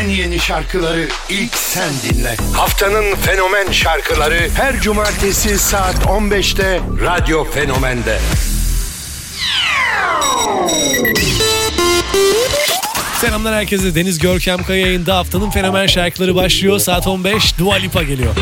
En yeni şarkıları ilk sen dinle. Haftanın fenomen şarkıları her cumartesi saat 15'te Radyo Fenomen'de. Selamlar herkese. Deniz Görkem Kaya yayında haftanın fenomen şarkıları başlıyor. Saat 15 Dua Lipa geliyor.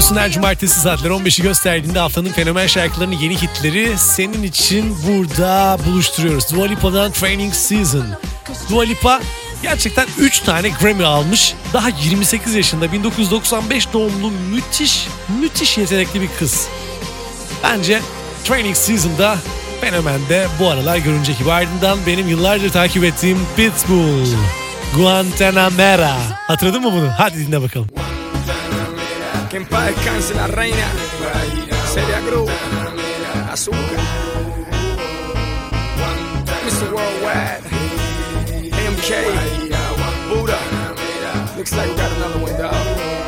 olsun her cumartesi saatler 15'i gösterdiğinde haftanın fenomen şarkılarını yeni hitleri senin için burada buluşturuyoruz. Dua Lipa'dan Training Season. Dua Lipa gerçekten 3 tane Grammy almış. Daha 28 yaşında 1995 doğumlu müthiş müthiş yetenekli bir kız. Bence Training Season'da fenomende bu aralar görünecek gibi. Ardından benim yıllardır takip ettiğim Pitbull. Guantanamera. Hatırladın mı bunu? Hadi dinle bakalım. Que en paz descanse la reina. Seria Cruz. Azúcar. Mr. Worldwide. MK. Buddha. Looks like we got another one, dog.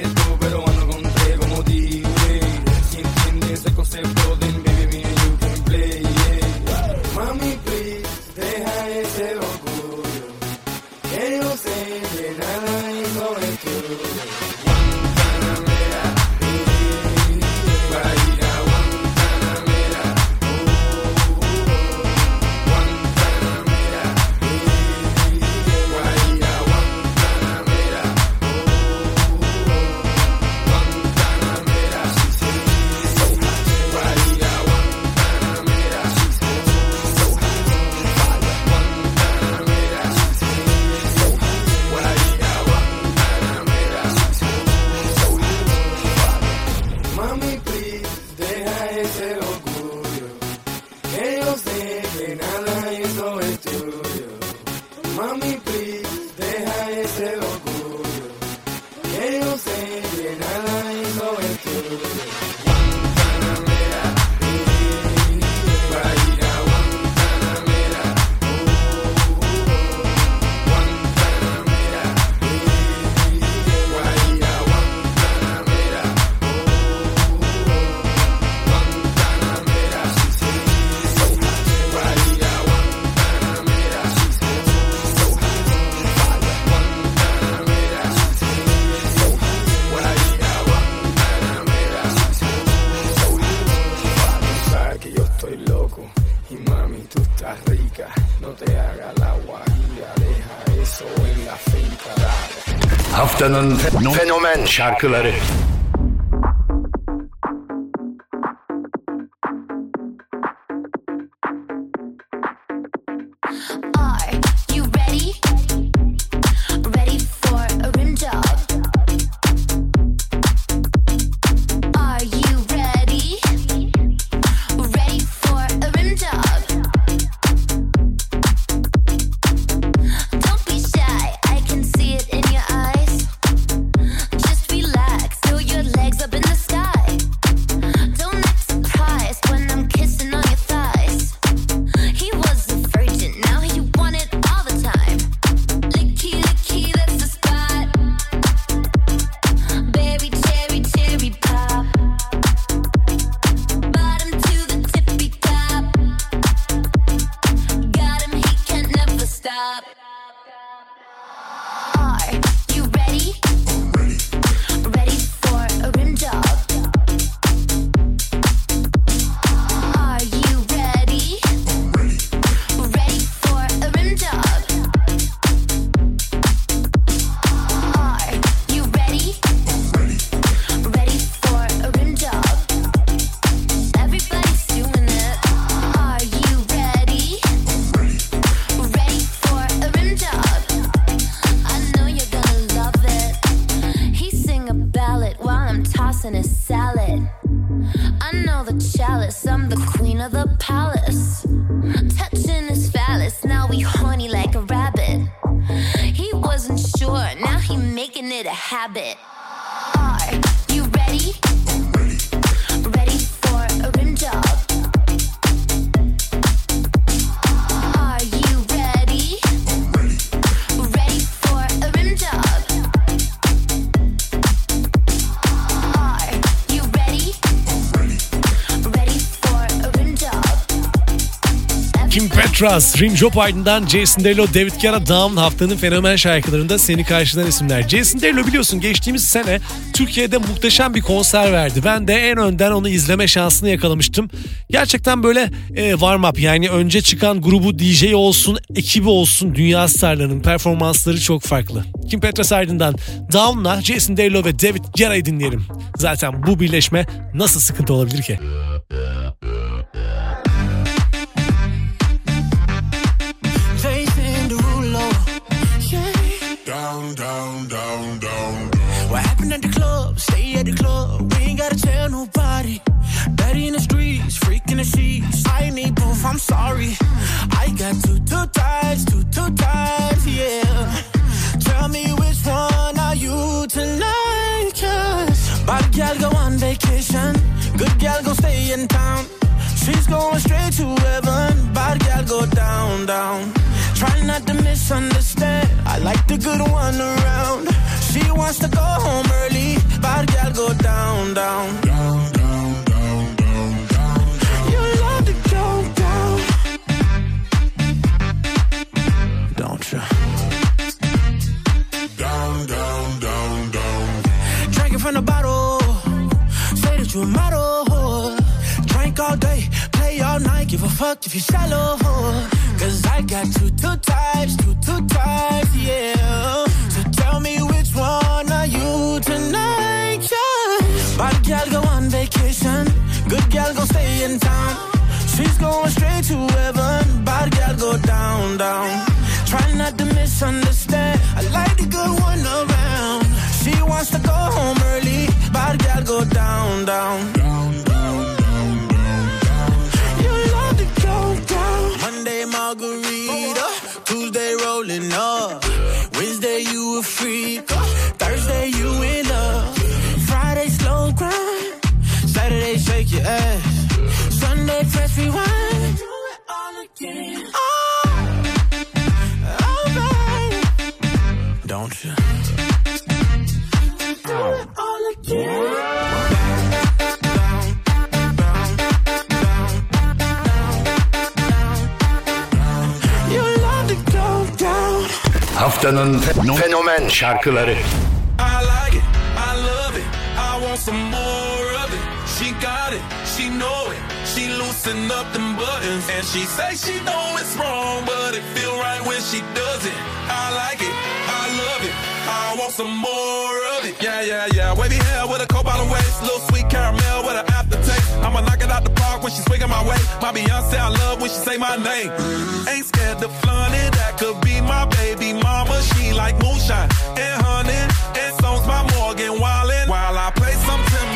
Baloncesto, Şarkıları. I'm tossing his salad. I know the chalice, I'm the queen of the palace. Touching his phallus, now we horny like a rabbit. He wasn't sure, now he making it a habit. Petras, Rim Job ardından Jason Derulo, David Guetta Down haftanın fenomen şarkılarında seni karşılayan isimler. Jason Derulo biliyorsun geçtiğimiz sene Türkiye'de muhteşem bir konser verdi. Ben de en önden onu izleme şansını yakalamıştım. Gerçekten böyle e, warm up yani önce çıkan grubu DJ olsun, ekibi olsun dünya starlarının performansları çok farklı. Kim Petras ardından Down'la Jason Derulo ve David Guetta'yı dinleyelim. Zaten bu birleşme nasıl sıkıntı olabilir ki? down, down, down. What happened at the club? Stay at the club. We ain't gotta tell nobody. Daddy in the streets, freaking the sheets. I need boof. I'm sorry. I got two, two times, two, two times, yeah. Tell me which one are you tonight, cause Bad gal go on vacation, good gal go stay in town. She's going straight to heaven, bad gal go down, down. Try not to misunderstand, I like the good one around wants to go home early. Bad girl go down, down. Down, down, down, down. You love to go down. Don't you? Down, down, down, down. Drinking from the bottle. Say that you a model. Drink all day, play all night. Give a fuck if you shallow. Cause I got two, two types, two, two types, yeah. So tell me which one are you tonight, yeah. Bad gal go on vacation. Good gal go stay in town. She's going straight to heaven. Bad gal go down, down. Try not to misunderstand. I like the good one around. She wants to go home early. Bad gal go down. Down, down, down, up them buttons. And she say she know it's wrong, but it feel right when she does it. I like it, I love it, I want some more of it. Yeah, yeah, yeah, wavy hair with a cobalt waist, little sweet caramel with an aftertaste. I'ma knock it out the park when she swinging my way. My Beyonce, I love when she say my name. Ain't scared to flaunt it, that could be my baby mama. She like moonshine and honey, and songs by Morgan Wallen. While I play some Tim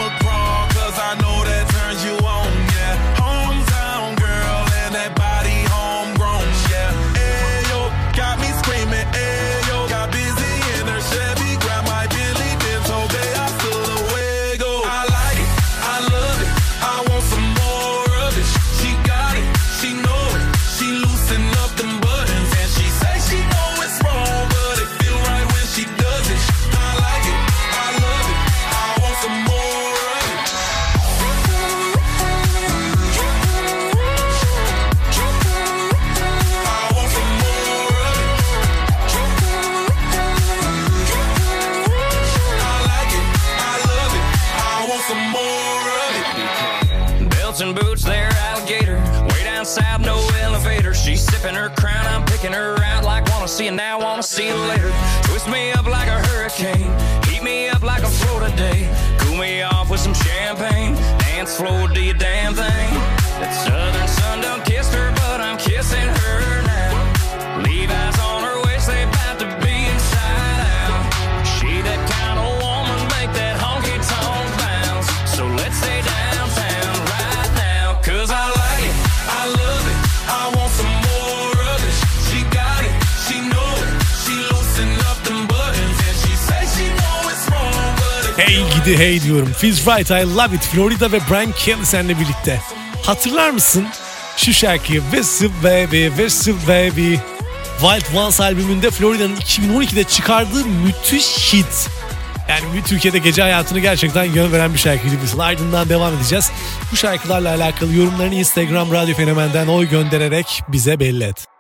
see you now, wanna see you later. Twist me up like a hurricane, heat me up like a Florida day. Cool me off with some champagne, dance floor, do your damn thing. That southern sun done kissed her, but I'm kissing her Hey gidi hey diyorum. Feels right I love it. Florida ve Brian Kelly birlikte. Hatırlar mısın şu şarkıyı? Whistle Baby, Whistle Baby. Wild Ones albümünde Florida'nın 2012'de çıkardığı müthiş hit. Yani Türkiye'de gece hayatını gerçekten yön veren bir şarkıydı Whistle. Ardından devam edeceğiz. Bu şarkılarla alakalı yorumlarını Instagram Radyo Fenomen'den oy göndererek bize belli et.